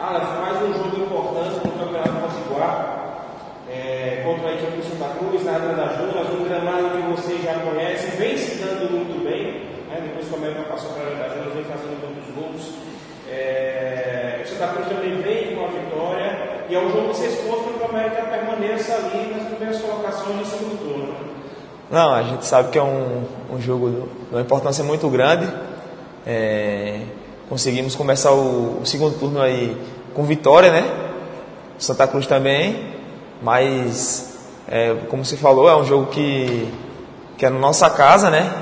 Alex, mais um jogo importante no Campeonato Potiguar, é, contra a equipe do Santa Cruz, na Arena das Dunas, um gramado que vocês já conhecem, vem se dando muito bem, né? depois que o América passou para a Arena das Dunas, vem fazendo muitos gols. É, o Santa Cruz também vem com a vitória, e é um jogo que vocês mostram que o América permaneça ali nas primeiras colocações do segundo turno. Não, a gente sabe que é um, um jogo de uma importância muito grande. É, conseguimos começar o, o, segundo turno aí com vitória, né? Santa Cruz também, mas é, como você falou, é um jogo que, que é na nossa casa, né?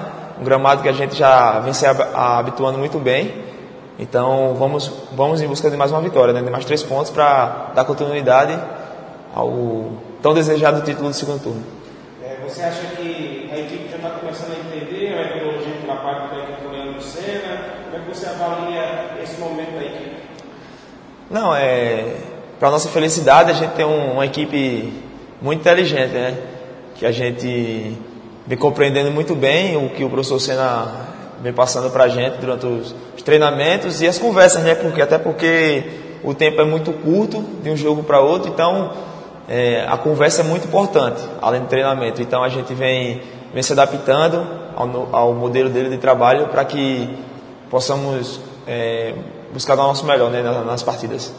Um gramado que a gente já vem se habituando muito bem. Então vamos, vamos em busca de mais uma vitória, né? de mais três pontos para dar continuidade ao tão desejado título do segundo turno. É, você acha que equipe já está começando a entender a metodologia de trabalho da equipe do Leandro Senna? Como é que você avalia esse momento da equipe? Não, é. Para nossa felicidade, a gente tem um, uma equipe muito inteligente, né? Que a gente vem compreendendo muito bem o que o professor Senna vem passando para a gente durante os, os, treinamentos e as conversas, né? Porque, até porque o tempo é muito curto de um jogo para outro, então é, a conversa é muito importante, além do treinamento. Então a gente vem, vem se adaptando ao, ao modelo dele de trabalho para que possamos é, buscar o nosso melhor né, nas, nas partidas.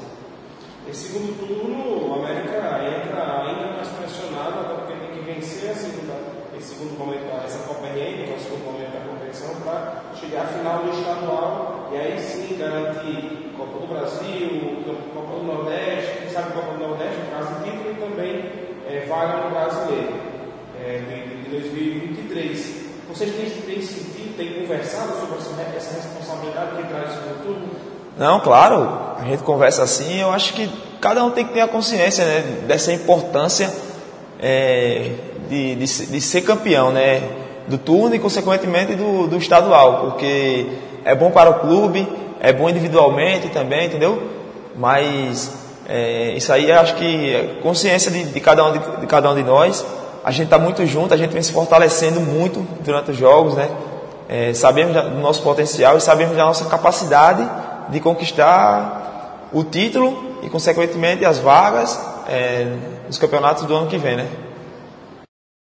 Esse segundo turno, o América entra ainda mais pressionado, até porque tem que vencer a segunda, esse segundo momento, essa Copa RN, que é o segundo momento da competição, para chegar à final do estadual. E aí sim garantir Copa do Brasil, Copa do Nordeste, quem sabe Copa do Nordeste, no caso título, e também é, vaga no brasileiro é, de, de 2023. Vocês têm, têm sentido, têm conversado sobre essa, essa responsabilidade que traz o futuro? Não, claro, a gente conversa assim. Eu acho que cada um tem que ter a consciência né, dessa importância é, de, de, de, ser campeão, né, do turno e, consequentemente, do, do estadual, porque é bom para o clube, é bom individualmente também, entendeu? Mas é, isso aí acho que é consciência de, de, cada um de, de, cada um de nós. A gente está muito junto, a gente vem se fortalecendo muito durante os jogos, né? É, sabemos do nosso potencial e sabemos da nossa capacidade de conquistar o título e, consequentemente, as vagas é, nos campeonatos do ano que vem, né?